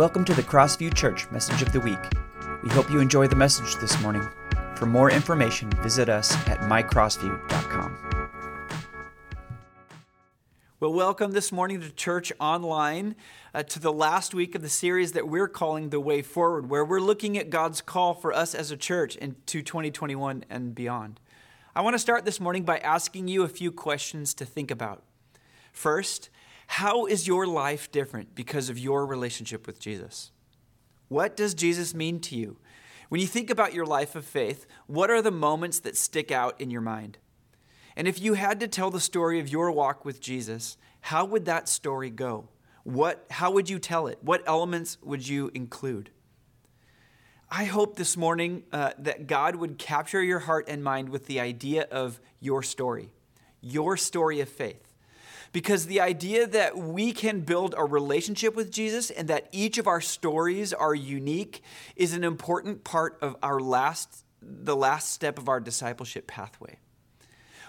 Welcome to the Crossview Church Message of the Week. We hope you enjoy the message this morning. For more information, visit us at mycrossview.com. Well, welcome this morning to Church Online uh, to the last week of the series that we're calling The Way Forward, where we're looking at God's call for us as a church into 2021 and beyond. I want to start this morning by asking you a few questions to think about. First, how is your life different because of your relationship with Jesus? What does Jesus mean to you? When you think about your life of faith, what are the moments that stick out in your mind? And if you had to tell the story of your walk with Jesus, how would that story go? What, how would you tell it? What elements would you include? I hope this morning uh, that God would capture your heart and mind with the idea of your story, your story of faith. Because the idea that we can build a relationship with Jesus and that each of our stories are unique is an important part of our last the last step of our discipleship pathway.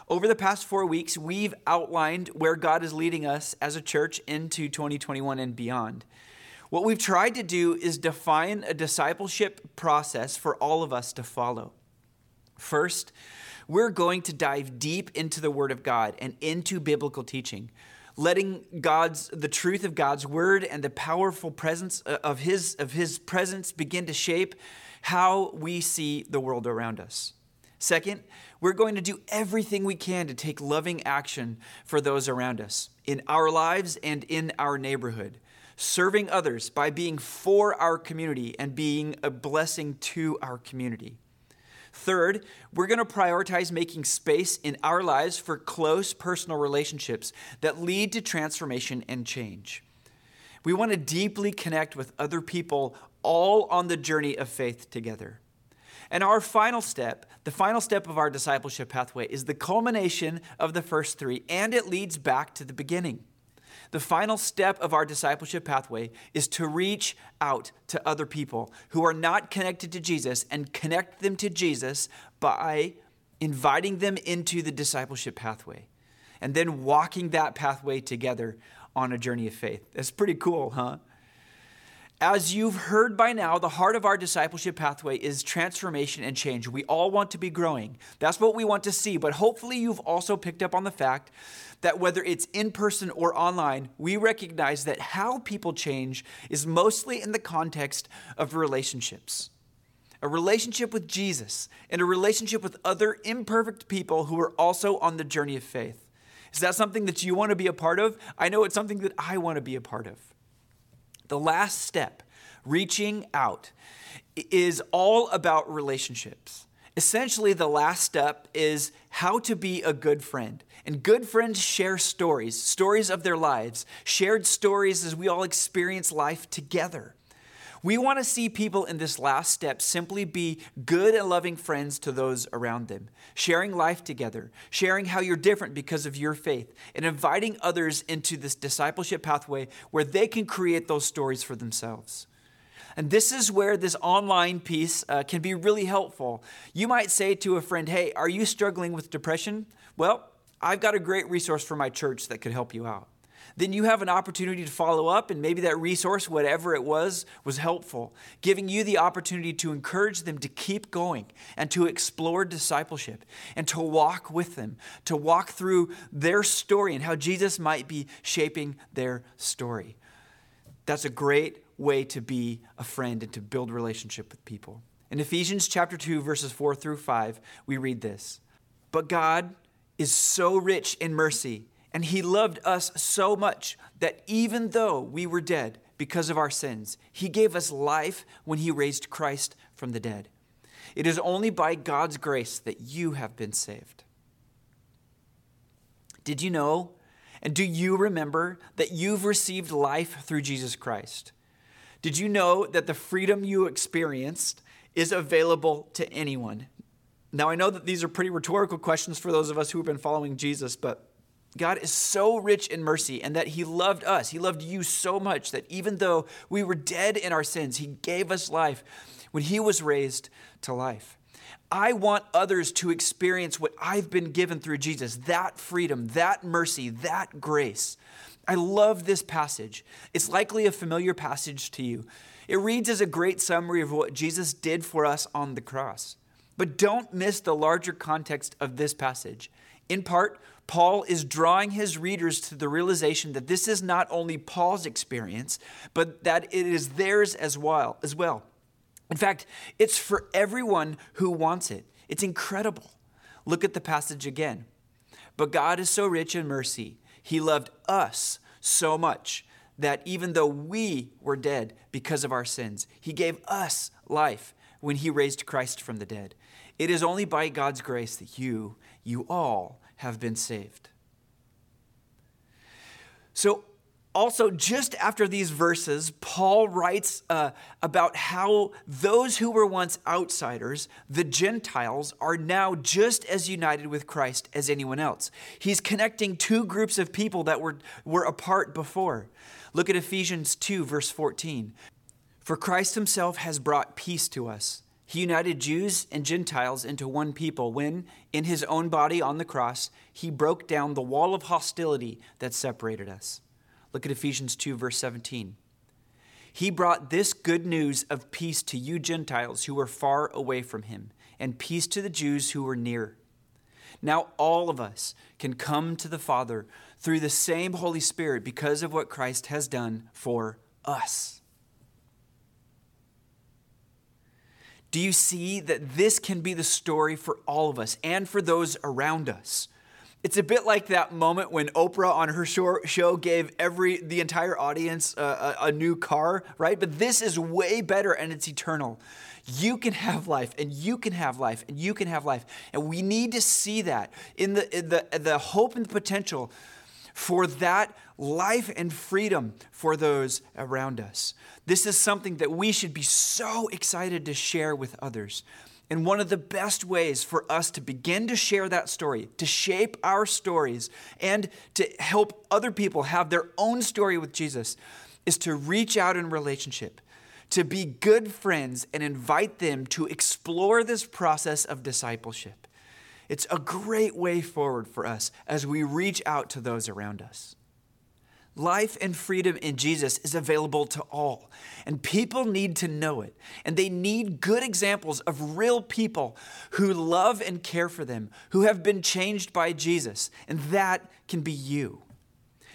Over the past 4 weeks, we've outlined where God is leading us as a church into 2021 and beyond. What we've tried to do is define a discipleship process for all of us to follow. First, we're going to dive deep into the Word of God and into biblical teaching, letting God's the truth of God's Word and the powerful presence uh, of His of His presence begin to shape how we see the world around us. Second, we're going to do everything we can to take loving action for those around us in our lives and in our neighborhood, serving others by being for our community and being a blessing to our community. Third, we're going to prioritize making space in our lives for close personal relationships that lead to transformation and change. We want to deeply connect with other people all on the journey of faith together. And our final step, the final step of our discipleship pathway, is the culmination of the first three, and it leads back to the beginning. The final step of our discipleship pathway is to reach out to other people who are not connected to Jesus and connect them to Jesus by inviting them into the discipleship pathway and then walking that pathway together on a journey of faith. That's pretty cool, huh? As you've heard by now, the heart of our discipleship pathway is transformation and change. We all want to be growing. That's what we want to see. But hopefully, you've also picked up on the fact that whether it's in person or online, we recognize that how people change is mostly in the context of relationships. A relationship with Jesus and a relationship with other imperfect people who are also on the journey of faith. Is that something that you want to be a part of? I know it's something that I want to be a part of. The last step, reaching out, is all about relationships. Essentially, the last step is how to be a good friend. And good friends share stories, stories of their lives, shared stories as we all experience life together. We want to see people in this last step simply be good and loving friends to those around them, sharing life together, sharing how you're different because of your faith, and inviting others into this discipleship pathway where they can create those stories for themselves. And this is where this online piece uh, can be really helpful. You might say to a friend, Hey, are you struggling with depression? Well, I've got a great resource for my church that could help you out then you have an opportunity to follow up, and maybe that resource, whatever it was, was helpful, giving you the opportunity to encourage them to keep going and to explore discipleship and to walk with them, to walk through their story and how Jesus might be shaping their story. That's a great way to be a friend and to build relationship with people. In Ephesians chapter 2 verses 4 through 5, we read this. But God is so rich in mercy and he loved us so much that even though we were dead because of our sins, he gave us life when he raised Christ from the dead. It is only by God's grace that you have been saved. Did you know and do you remember that you've received life through Jesus Christ? Did you know that the freedom you experienced is available to anyone? Now, I know that these are pretty rhetorical questions for those of us who have been following Jesus, but God is so rich in mercy and that He loved us. He loved you so much that even though we were dead in our sins, He gave us life when He was raised to life. I want others to experience what I've been given through Jesus that freedom, that mercy, that grace. I love this passage. It's likely a familiar passage to you. It reads as a great summary of what Jesus did for us on the cross. But don't miss the larger context of this passage. In part, Paul is drawing his readers to the realization that this is not only Paul's experience, but that it is theirs as well. As well. In fact, it's for everyone who wants it. It's incredible. Look at the passage again. But God is so rich in mercy, He loved us so much that even though we were dead because of our sins, He gave us life when He raised Christ from the dead. It is only by God's grace that you, you all, have been saved. So, also, just after these verses, Paul writes uh, about how those who were once outsiders, the Gentiles, are now just as united with Christ as anyone else. He's connecting two groups of people that were, were apart before. Look at Ephesians 2, verse 14. For Christ himself has brought peace to us. He united Jews and Gentiles into one people when, in his own body on the cross, he broke down the wall of hostility that separated us. Look at Ephesians 2, verse 17. He brought this good news of peace to you Gentiles who were far away from him, and peace to the Jews who were near. Now all of us can come to the Father through the same Holy Spirit because of what Christ has done for us. Do you see that this can be the story for all of us and for those around us? It's a bit like that moment when Oprah on her show gave every the entire audience uh, a, a, new car, right? But this is way better and it's eternal. You can have life, and you can have life, and you can have life, and we need to see that in the in the the hope and the potential for that life and freedom for those around us. This is something that we should be so excited to share with others. And one of the best ways for us to begin to share that story, to shape our stories, and to help other people have their own story with Jesus is to reach out in relationship, to be good friends, and invite them to explore this process of discipleship. It's a great way forward for us as we reach out to those around us. Life and freedom in Jesus is available to all, and people need to know it. And they need good examples of real people who love and care for them, who have been changed by Jesus, and that can be you.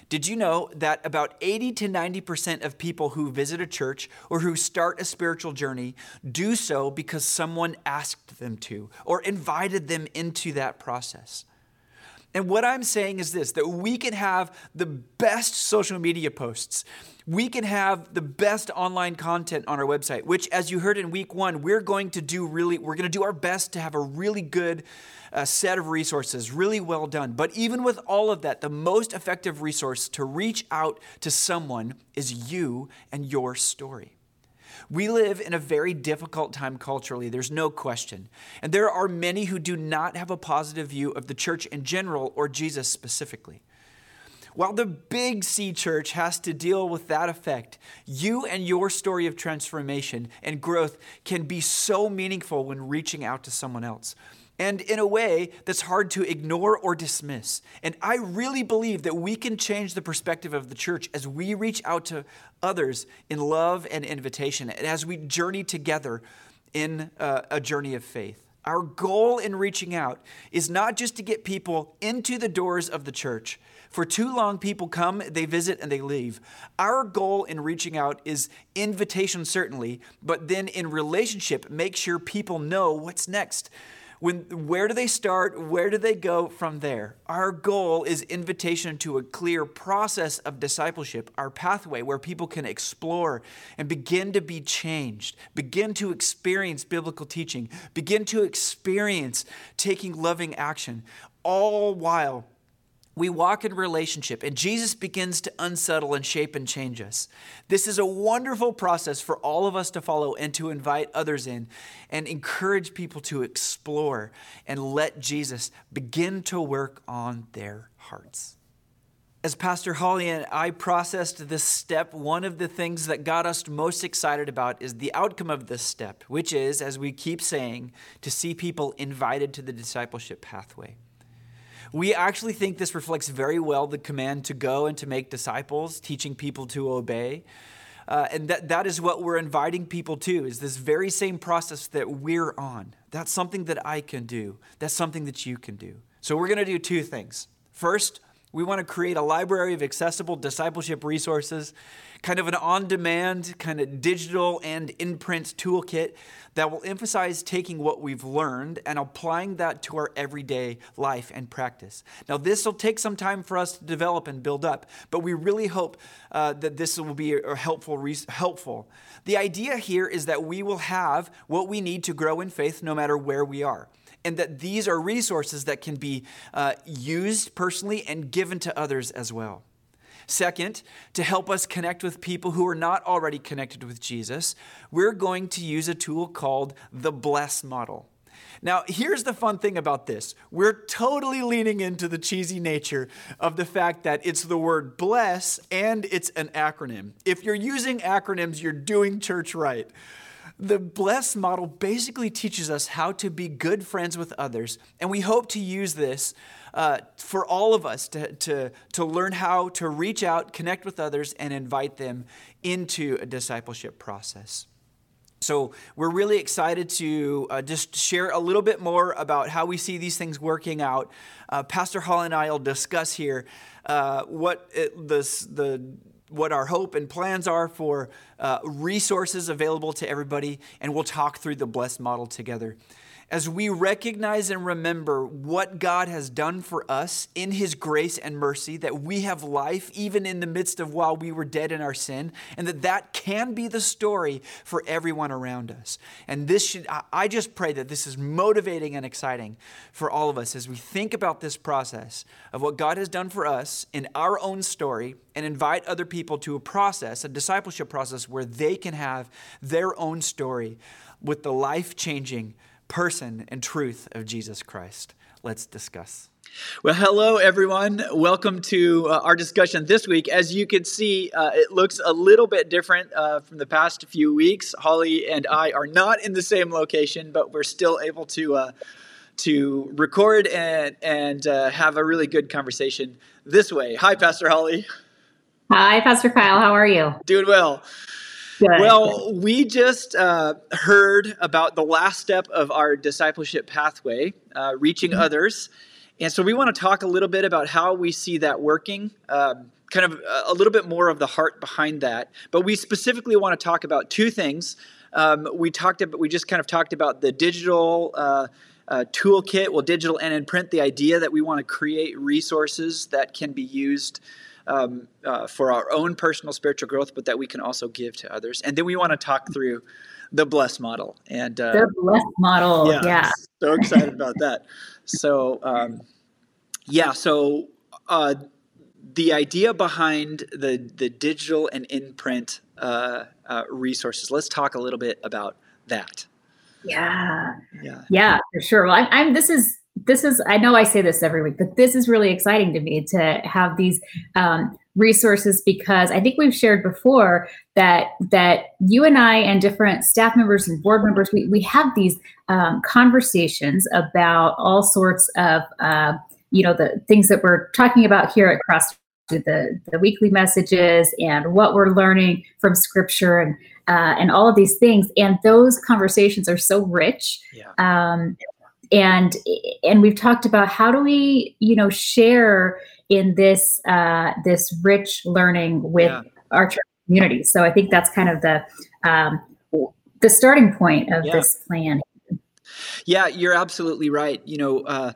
Did you know that about 80 to 90% of people who visit a church or who start a spiritual journey do so because someone asked them to or invited them into that process? And what I'm saying is this that we can have the best social media posts. We can have the best online content on our website, which, as you heard in week one, we're going to do really, we're going to do our best to have a really good uh, set of resources, really well done. But even with all of that, the most effective resource to reach out to someone is you and your story. We live in a very difficult time culturally, there's no question. And there are many who do not have a positive view of the church in general or Jesus specifically. While the big C church has to deal with that effect, you and your story of transformation and growth can be so meaningful when reaching out to someone else and in a way that's hard to ignore or dismiss. And I really believe that we can change the perspective of the church as we reach out to others in love and invitation, and as we journey together in uh, a journey of faith. Our goal in reaching out is not just to get people into the doors of the church. For too long, people come, they visit, and they leave. Our goal in reaching out is invitation, certainly, but then in relationship, make sure people know what's next when, where do they start? Where do they go from there? Our goal is invitation to a clear process of discipleship, our pathway where people can explore and begin to be changed, begin to experience biblical teaching, begin to experience taking loving action, all while we walk in relationship and Jesus begins to unsettle and shape and change us. This is a wonderful process for all of us to follow and to invite others in and encourage people to explore and let Jesus begin to work on their hearts. As Pastor Holly and I processed this step, one of the things that got us most excited about is the outcome of this step, which is, as we keep saying, to see people invited to the discipleship pathway. We actually think this reflects very well the command to go and to make disciples, teaching people to obey. Uh, and that, that is what we're inviting people to is this very same process that we're on. That's something that i can do. That's something that you can do. So we're going to do two things. First we want to create a library of accessible discipleship resources, kind of an on demand, kind of digital and in print toolkit that will emphasize taking what we've learned and applying that to our everyday life and practice. Now, this will take some time for us to develop and build up, but we really hope uh, that this will be a helpful. helpful. The idea here is that we will have what we need to grow in faith no matter where we are and that these are resources that can be uh, used personally and given to others as well. Second, to help us connect with people who are not already connected with Jesus, we're going to use a tool called the Bless model. Now, here's the fun thing about this. We're totally leaning into the cheesy nature of the fact that it's the word bless and it's an acronym. If you're using acronyms, you're doing church right. The Bless model basically teaches us how to be good friends with others, and we hope to use this uh, for all of us to, to, to learn how to reach out, connect with others, and invite them into a discipleship process. So, we're really excited to uh, just share a little bit more about how we see these things working out. Uh, Pastor Holly and I will discuss here uh, what it, this, the what our hope and plans are for uh, resources available to everybody, and we'll talk through the bless model together as we recognize and remember what God has done for us in His grace and mercy, that we have life even in the midst of while we were dead in our sin, and that that can be the story for everyone around us. And this should, I just pray that this is motivating and exciting for all of us as we think about this process of what God has done for us in our own story and invite other people to a process, a discipleship process, where they can have their own story with the life changing person and truth of Jesus Christ. Let's discuss. Well, hello, everyone. Welcome to uh, our discussion this week. As you can see, uh, it looks a little bit different uh, from the past few weeks. Holly and I are not in the same location, but we're still able to uh, to record and and uh, have a really good conversation this way. Hi, Pastor Holly. Hi, Pastor Kyle. How are you? Doing well. Good. Well, we just uh, heard about the last step of our discipleship pathway, uh, reaching mm-hmm. others. And so we want to talk a little bit about how we see that working, um, kind of a little bit more of the heart behind that. But we specifically want to talk about two things. Um, we talked about, we just kind of talked about the digital uh, uh, toolkit, well, digital and in print, the idea that we want to create resources that can be used um, uh, for our own personal spiritual growth, but that we can also give to others. And then we want to talk through the bless model and uh, the bless model. Yeah, yeah. so excited about that. So um, yeah, so uh, the idea behind the the digital and in print uh, uh, resources. Let's talk a little bit about that. Yeah, yeah, yeah, for sure. Well, I'm, I'm this is this is i know i say this every week but this is really exciting to me to have these um, resources because i think we've shared before that that you and i and different staff members and board members we, we have these um, conversations about all sorts of uh, you know the things that we're talking about here at cross the, the weekly messages and what we're learning from scripture and uh, and all of these things and those conversations are so rich yeah. um, and and we've talked about how do we you know share in this uh, this rich learning with yeah. our community so i think that's kind of the um, the starting point of yeah. this plan yeah you're absolutely right you know uh,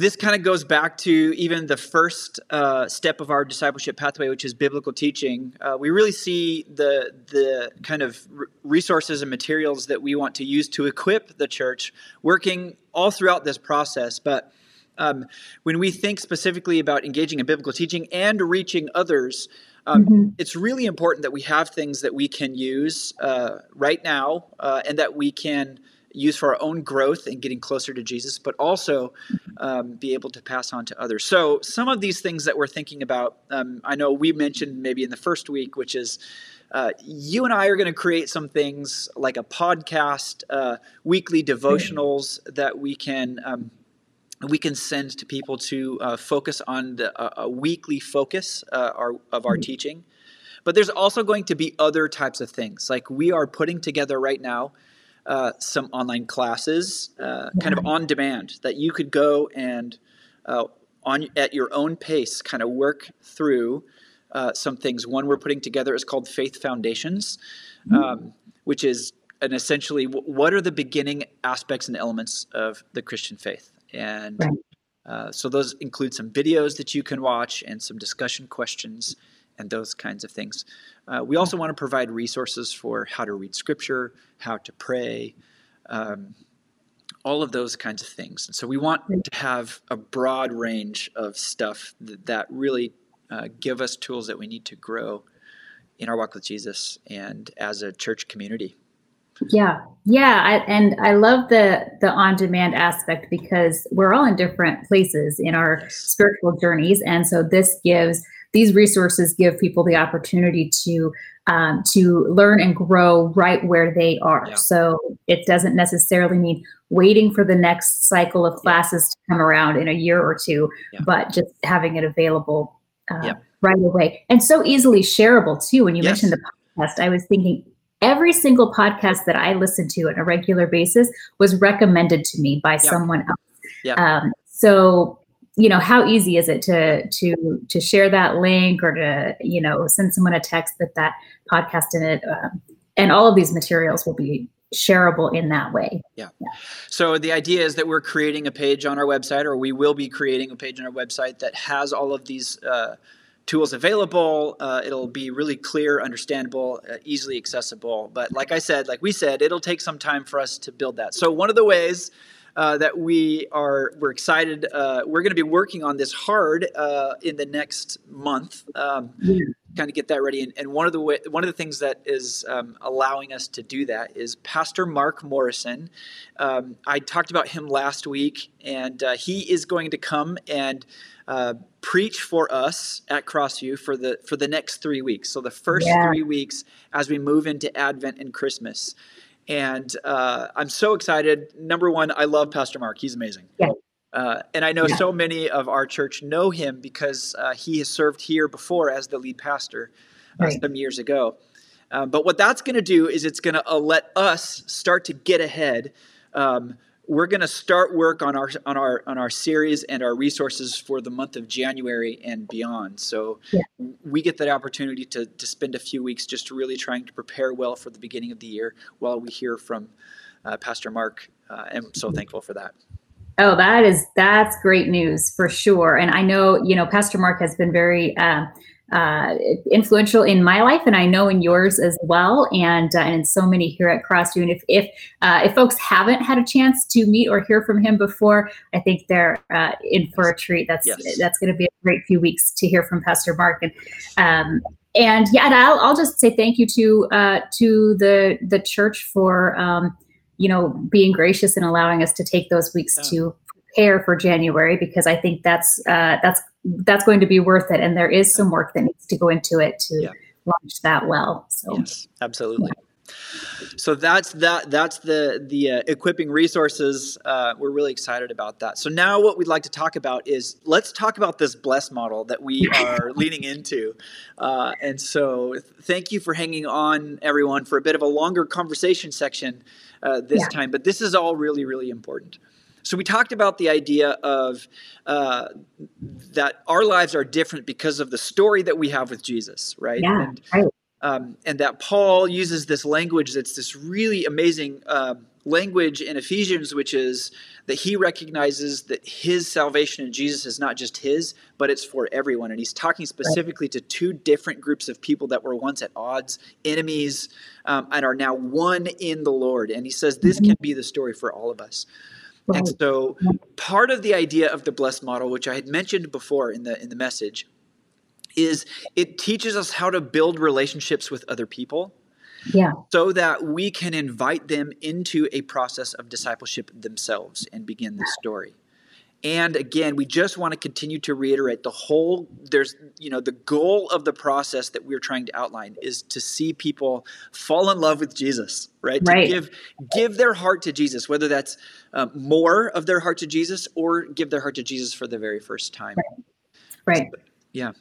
this kind of goes back to even the first uh, step of our discipleship pathway, which is biblical teaching. Uh, we really see the the kind of resources and materials that we want to use to equip the church working all throughout this process. But um, when we think specifically about engaging in biblical teaching and reaching others, um, mm-hmm. it's really important that we have things that we can use uh, right now uh, and that we can use for our own growth and getting closer to Jesus, but also um, be able to pass on to others. So, some of these things that we're thinking about, um, I know we mentioned maybe in the first week, which is uh, you and I are going to create some things like a podcast, uh, weekly devotionals that we can um, we can send to people to uh, focus on the, a weekly focus uh, our, of our teaching. But there's also going to be other types of things. Like we are putting together right now uh, some online classes, uh, kind of on demand, that you could go and uh, on at your own pace, kind of work through some things. One we're putting together is called Faith Foundations, mm-hmm. um, which is and essentially what are the beginning aspects and elements of the Christian faith and uh, so those include some videos that you can watch and some discussion questions and those kinds of things. Uh, we also want to provide resources for how to read scripture, how to pray, um, all of those kinds of things. And so we want to have a broad range of stuff that, that really uh, give us tools that we need to grow in our walk with Jesus and as a church community. Yeah, yeah, I, and I love the the on demand aspect because we're all in different places in our yes. spiritual journeys, and so this gives these resources give people the opportunity to um, to learn and grow right where they are. Yeah. So it doesn't necessarily mean waiting for the next cycle of classes yeah. to come around in a year or two, yeah. but just having it available uh, right away and so easily shareable too. When you yes. mentioned the podcast, I was thinking every single podcast that I listen to on a regular basis was recommended to me by someone else. Yeah. Um, so you know how easy is it to to to share that link or to you know send someone a text with that podcast in it um, and all of these materials will be shareable in that way yeah. yeah. so the idea is that we're creating a page on our website or we will be creating a page on our website that has all of these uh, tools available. Uh, it'll be really clear, understandable, uh, easily accessible. But like I said, like we said, it'll take some time for us to build that. So one of the ways uh, that we are we're excited. Uh, we're going to be working on this hard uh, in the next month. Um, Kind of get that ready, and, and, one of the way, one of the things that is um, allowing us to do that is Pastor Mark Morrison. Um, I talked about him last week, and uh, he is going to come and uh, preach for us at Crossview for the for the next three weeks. So the first yeah. three weeks as we move into Advent and Christmas. And uh, I'm so excited. Number one, I love Pastor Mark. He's amazing. Yeah. Uh, and I know yeah. so many of our church know him because uh, he has served here before as the lead pastor uh, right. some years ago. Um, but what that's going to do is it's going to uh, let us start to get ahead um, we're going to start work on our on our on our series and our resources for the month of January and beyond. So yeah. we get that opportunity to to spend a few weeks just really trying to prepare well for the beginning of the year while we hear from uh, Pastor Mark. Uh, I'm so thankful for that. Oh, that is that's great news for sure. And I know you know Pastor Mark has been very. Uh, uh, influential in my life, and I know in yours as well, and uh, and so many here at Crossview. And if if uh, if folks haven't had a chance to meet or hear from him before, I think they're uh, in for a treat. That's yes. that's going to be a great few weeks to hear from Pastor Mark. And um, and yeah, and I'll, I'll just say thank you to uh, to the the church for um, you know being gracious and allowing us to take those weeks to prepare for January because I think that's uh, that's that's going to be worth it. And there is some work that needs to go into it to yeah. launch that well. So yes, absolutely. Yeah. So that's that. That's the the uh, equipping resources. Uh, we're really excited about that. So now, what we'd like to talk about is let's talk about this bless model that we are leaning into. Uh, and so, thank you for hanging on, everyone, for a bit of a longer conversation section uh, this yeah. time. But this is all really, really important. So we talked about the idea of uh, that our lives are different because of the story that we have with Jesus, right? Yeah, and, right. Um, and that Paul uses this language that's this really amazing uh, language in Ephesians, which is that he recognizes that his salvation in Jesus is not just his, but it's for everyone. And he's talking specifically to two different groups of people that were once at odds, enemies, um, and are now one in the Lord. And he says this mm-hmm. can be the story for all of us. And so part of the idea of the bless model, which I had mentioned before in the in the message, is it teaches us how to build relationships with other people. Yeah. So that we can invite them into a process of discipleship themselves and begin the story. And again, we just want to continue to reiterate the whole there's you know the goal of the process that we're trying to outline is to see people fall in love with Jesus, right? right. To give give their heart to Jesus, whether that's um, more of their heart to Jesus or give their heart to Jesus for the very first time. Right. right. So, yeah.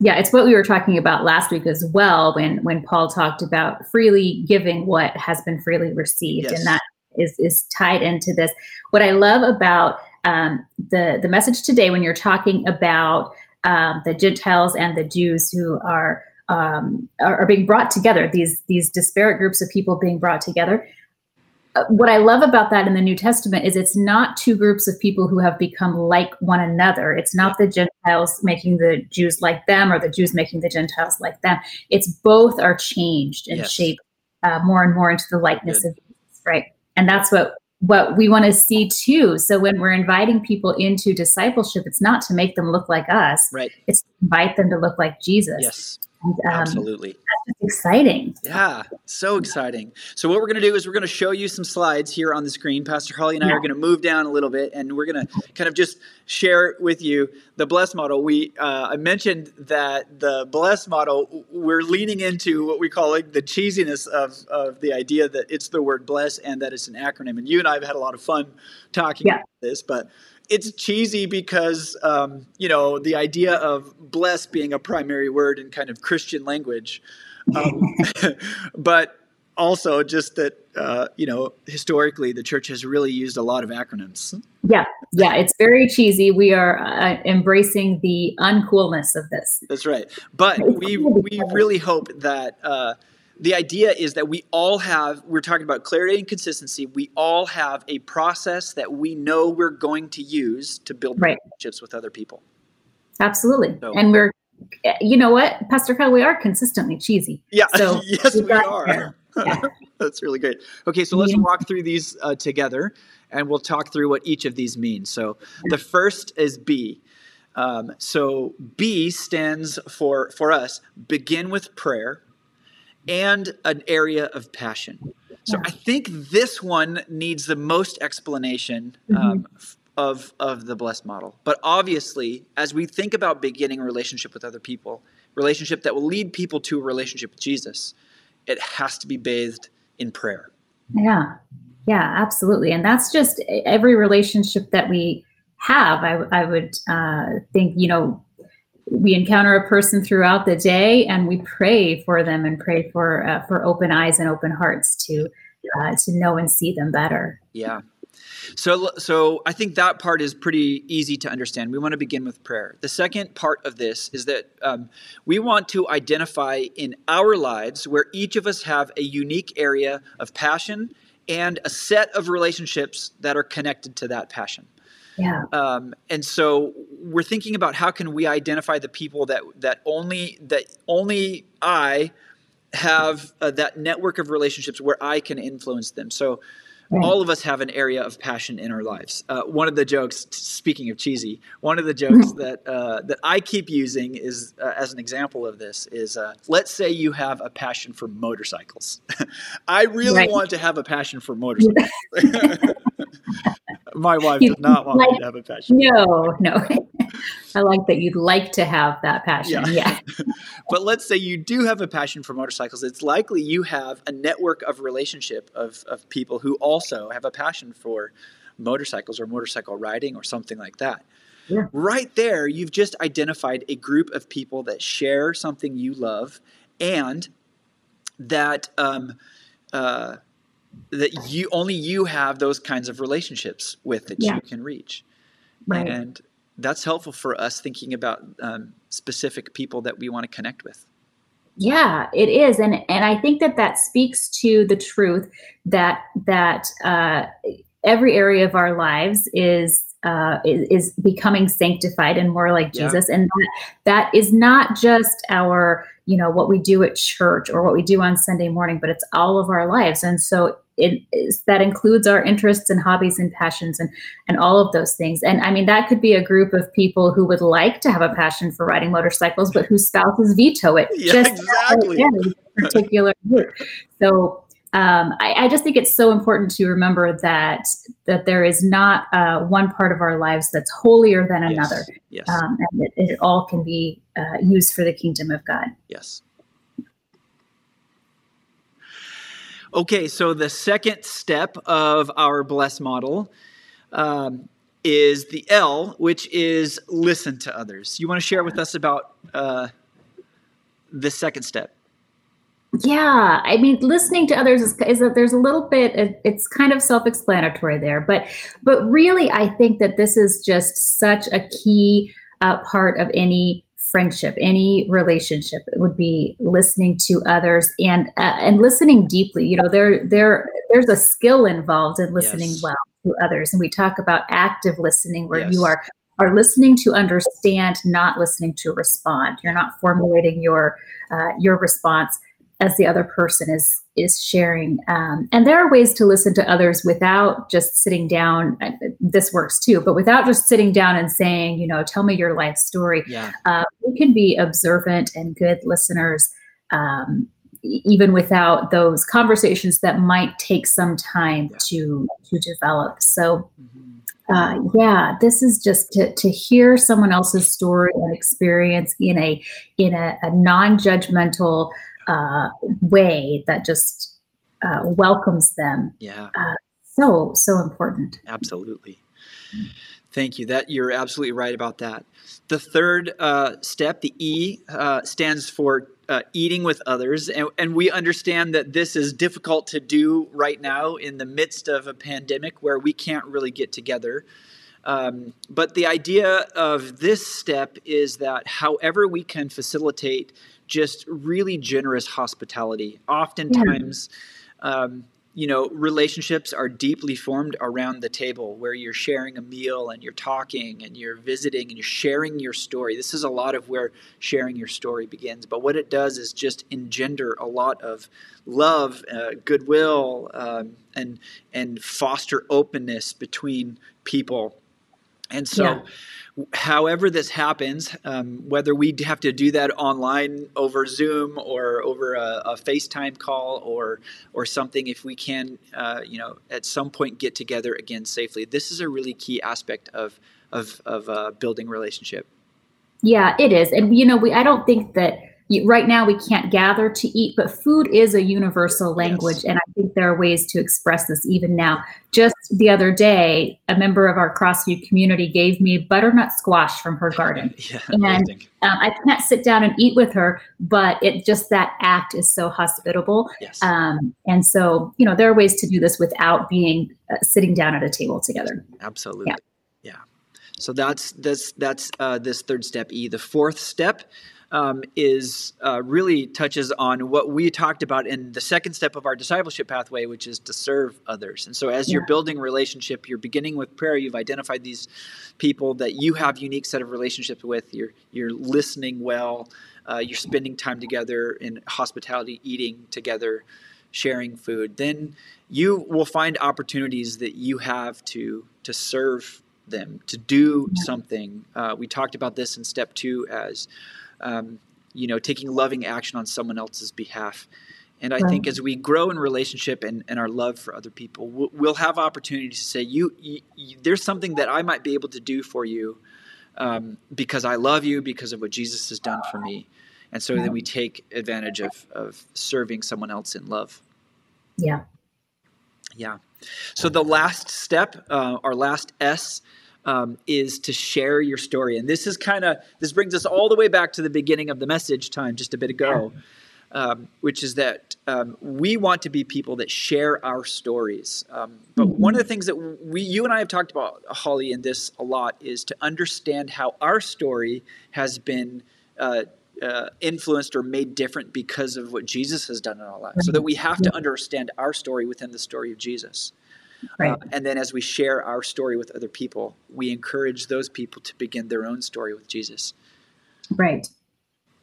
Yeah, it's what we were talking about last week as well when when Paul talked about freely giving what has been freely received yes. and that is is tied into this. What I love about um, the the message today when you're talking about um, the Gentiles and the Jews who are, um, are, are being brought together, these these disparate groups of people being brought together. Uh, what I love about that in the New Testament is it's not two groups of people who have become like one another. It's not the Gentiles making the Jews like them or the Jews making the Gentiles like them. It's both are changed and yes. shaped uh, more and more into the likeness Good. of Jesus, right? And that's what what we want to see too. So when we're inviting people into discipleship, it's not to make them look like us. Right. It's to invite them to look like Jesus. Yes. And, um, Absolutely. That's exciting. Yeah, so exciting. So what we're going to do is we're going to show you some slides here on the screen. Pastor Holly and I yeah. are going to move down a little bit, and we're going to kind of just share with you the bless model. We uh, I mentioned that the bless model we're leaning into what we call like the cheesiness of of the idea that it's the word bless and that it's an acronym. And you and I have had a lot of fun talking yeah. about this, but it's cheesy because um, you know the idea of bless being a primary word in kind of Christian language, um, but also just that uh, you know historically the church has really used a lot of acronyms. Yeah, yeah, it's very cheesy. We are uh, embracing the uncoolness of this. That's right, but we we really hope that. Uh, the idea is that we all have, we're talking about clarity and consistency. We all have a process that we know we're going to use to build right. relationships with other people. Absolutely. So, and we're, you know what, Pastor Kyle, we are consistently cheesy. Yeah. So yes, we, are. Yeah. That's really great. Okay, so let's yeah. walk through these uh, together and we'll talk through what each of these means. So the first is B. Um, so B stands for, for us, begin with prayer and an area of passion. So I think this one needs the most explanation mm-hmm. um, of of the bless model. But obviously, as we think about beginning a relationship with other people, relationship that will lead people to a relationship with Jesus, it has to be bathed in prayer. Yeah, yeah, absolutely, and that's just every relationship that we have. I, I would uh, think you know we encounter a person throughout the day and we pray for them and pray for uh, for open eyes and open hearts to uh, to know and see them better. Yeah. So so i think that part is pretty easy to understand. We want to begin with prayer. The second part of this is that um, we want to identify in our lives where each of us have a unique area of passion and a set of relationships that are connected to that passion yeah. Um, and so we're thinking about how can we identify the people that that only that only I have uh, that network of relationships where I can influence them. So right. all of us have an area of passion in our lives. Uh, one of the jokes, speaking of cheesy, one of the jokes that uh, that I keep using is uh, as an example of this is uh, let's say you have a passion for motorcycles. I really right. want to have a passion for motorcycles. My wife does not want like, me to have a passion. No, no. I like that you'd like to have that passion. Yeah. yeah. but let's say you do have a passion for motorcycles. It's likely you have a network of relationship of, of people who also have a passion for motorcycles or motorcycle riding or something like that. Yeah. Right there, you've just identified a group of people that share something you love and that um, uh, that you only you have those kinds of relationships with that yeah. you can reach right. and that's helpful for us thinking about um, specific people that we want to connect with yeah it is and and i think that that speaks to the truth that that uh, every area of our lives is uh, is, is, becoming sanctified and more like Jesus. Yeah. And that, that is not just our, you know, what we do at church or what we do on Sunday morning, but it's all of our lives. And so it is, that includes our interests and hobbies and passions and, and all of those things. And I mean, that could be a group of people who would like to have a passion for riding motorcycles, but whose spouses veto it. Yeah, just exactly. particular group. So um, I, I, just think it's so important to remember that that there is not uh, one part of our lives that's holier than another, yes. Yes. Um, and it, it, all can be uh, used for the kingdom of God. Yes. Okay, so the second step of our bless model um, is the L, which is listen to others. You want to share with us about uh, the second step? Yeah, I mean, listening to others is, is that there's a little bit. It's kind of self-explanatory there, but but really, I think that this is just such a key uh, part of any friendship, any relationship. It would be listening to others and uh, and listening deeply. You know, there there there's a skill involved in listening yes. well to others, and we talk about active listening, where yes. you are are listening to understand, not listening to respond. You're not formulating your uh, your response as the other person is is sharing um, and there are ways to listen to others without just sitting down this works too but without just sitting down and saying you know tell me your life story yeah. uh, we can be observant and good listeners um, even without those conversations that might take some time yeah. to to develop so mm-hmm. Uh, yeah, this is just to, to hear someone else's story and experience in a in a, a non-judgmental uh, way that just uh, welcomes them. Yeah. Uh, so so important. Absolutely. Thank you. That you're absolutely right about that. The third uh, step, the E, uh, stands for uh, eating with others, and, and we understand that this is difficult to do right now in the midst of a pandemic where we can't really get together. Um, but the idea of this step is that however we can facilitate just really generous hospitality. Oftentimes, yeah. um, you know, relationships are deeply formed around the table where you're sharing a meal and you're talking and you're visiting and you're sharing your story. This is a lot of where sharing your story begins. But what it does is just engender a lot of love, uh, goodwill, um, and and foster openness between people. And so. Yeah however this happens, um, whether we have to do that online over Zoom or over a, a FaceTime call or or something, if we can, uh, you know, at some point get together again safely, this is a really key aspect of of of uh, building relationship. Yeah, it is, and you know, we I don't think that right now we can't gather to eat, but food is a universal language. Yes. And I think there are ways to express this even now. Just the other day, a member of our Crossview community gave me butternut squash from her garden. yeah, and um, I can't sit down and eat with her, but it just that act is so hospitable. Yes. Um, and so, you know, there are ways to do this without being uh, sitting down at a table together. Absolutely. Yeah. yeah. So that's that's that's uh, this third step E. The fourth step um, is uh, really touches on what we talked about in the second step of our discipleship pathway, which is to serve others. And so, as yeah. you're building relationship, you're beginning with prayer. You've identified these people that you have unique set of relationships with. You're you're listening well. Uh, you're spending time together in hospitality, eating together, sharing food. Then you will find opportunities that you have to to serve them, to do something. Uh, we talked about this in step two as um, you know, taking loving action on someone else's behalf. And I right. think as we grow in relationship and, and our love for other people, we'll, we'll have opportunities to say, you, you, you, there's something that I might be able to do for you um, because I love you, because of what Jesus has done for me. And so then we take advantage of, of serving someone else in love. Yeah. Yeah. So the last step, uh, our last S, um, is to share your story. And this is kind of, this brings us all the way back to the beginning of the message time just a bit ago, um, which is that um, we want to be people that share our stories. Um, but one of the things that we, you and I have talked about, Holly, in this a lot is to understand how our story has been. Uh, uh, influenced or made different because of what Jesus has done in our lives. So that we have to understand our story within the story of Jesus. Right. Uh, and then as we share our story with other people, we encourage those people to begin their own story with Jesus. Right.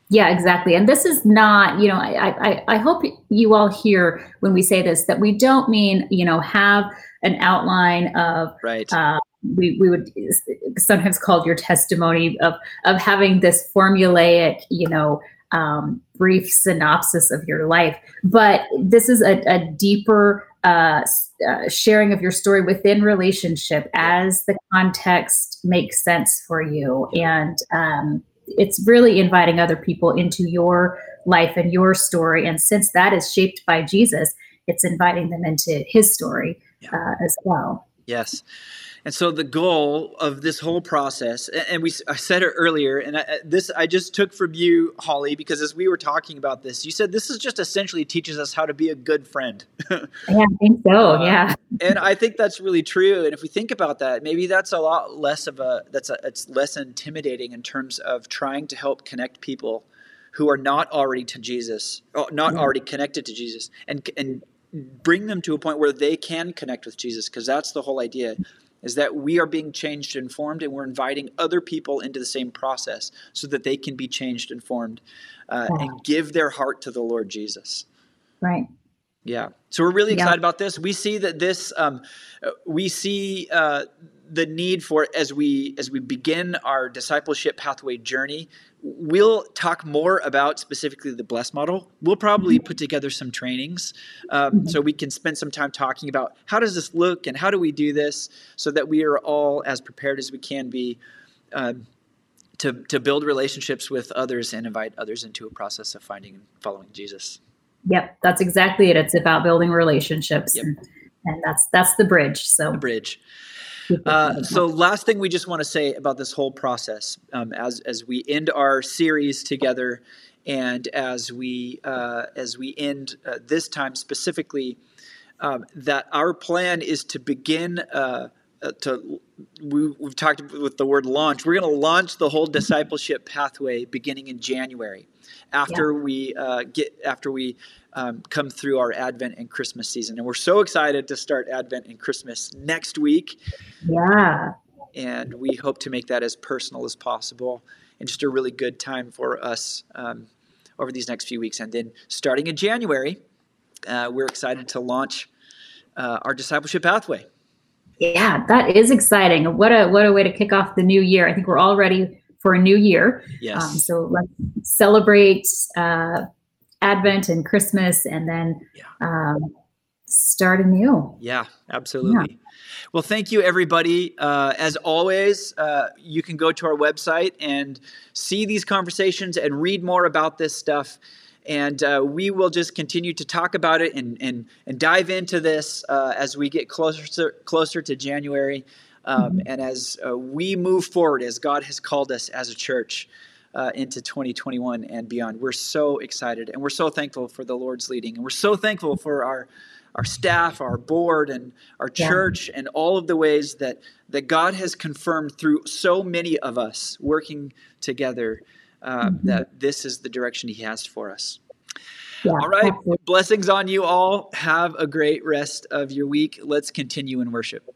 Yeah, exactly. And this is not, you know, I, I, I hope you all hear when we say this that we don't mean, you know, have an outline of, right. Uh, we, we would sometimes call your testimony of, of having this formulaic, you know, um, brief synopsis of your life. But this is a, a deeper uh, uh, sharing of your story within relationship as the context makes sense for you. And um, it's really inviting other people into your life and your story. And since that is shaped by Jesus, it's inviting them into his story uh, as well. Yes. And so the goal of this whole process, and we I said it earlier, and I, this I just took from you, Holly, because as we were talking about this, you said this is just essentially teaches us how to be a good friend. yeah, I think so. Uh, yeah, and I think that's really true. And if we think about that, maybe that's a lot less of a that's a it's less intimidating in terms of trying to help connect people who are not already to Jesus, not yeah. already connected to Jesus, and and bring them to a point where they can connect with Jesus, because that's the whole idea is that we are being changed and formed, and we're inviting other people into the same process so that they can be changed and formed uh, yeah. and give their heart to the Lord Jesus. Right. Yeah. So we're really excited yeah. about this. We see that this, um, we see uh, the need for as we as we begin our discipleship pathway journey we'll talk more about specifically the bless model. We'll probably put together some trainings um, so we can spend some time talking about how does this look and how do we do this so that we are all as prepared as we can be um, to, to build relationships with others and invite others into a process of finding and following jesus. Yep that's exactly it. It's about building relationships. Yep. and, and that's that's the bridge so. The bridge uh, so, last thing we just want to say about this whole process, um, as as we end our series together, and as we uh, as we end uh, this time specifically, um, that our plan is to begin uh, to we, have talked with the word launch. We're going to launch the whole discipleship pathway beginning in January, after yeah. we uh, get after we um, come through our Advent and Christmas season. And we're so excited to start Advent and Christmas next week. Yeah. And we hope to make that as personal as possible and just a really good time for us um, over these next few weeks. And then starting in January, uh, we're excited to launch uh, our discipleship pathway. Yeah, that is exciting. What a what a way to kick off the new year. I think we're all ready for a new year. Yes. Um, so let's celebrate uh, Advent and Christmas, and then yeah. um, start anew. Yeah, absolutely. Yeah. Well, thank you, everybody. Uh, as always, uh, you can go to our website and see these conversations and read more about this stuff. And uh, we will just continue to talk about it and, and, and dive into this uh, as we get closer to, closer to January. Um, mm-hmm. and as uh, we move forward, as God has called us as a church uh, into 2021 and beyond. We're so excited and we're so thankful for the Lord's leading. And we're so thankful for our, our staff, our board, and our church, yeah. and all of the ways that, that God has confirmed through so many of us working together uh, mm-hmm. that this is the direction He has for us. Yeah, all right. Blessings on you all. Have a great rest of your week. Let's continue in worship.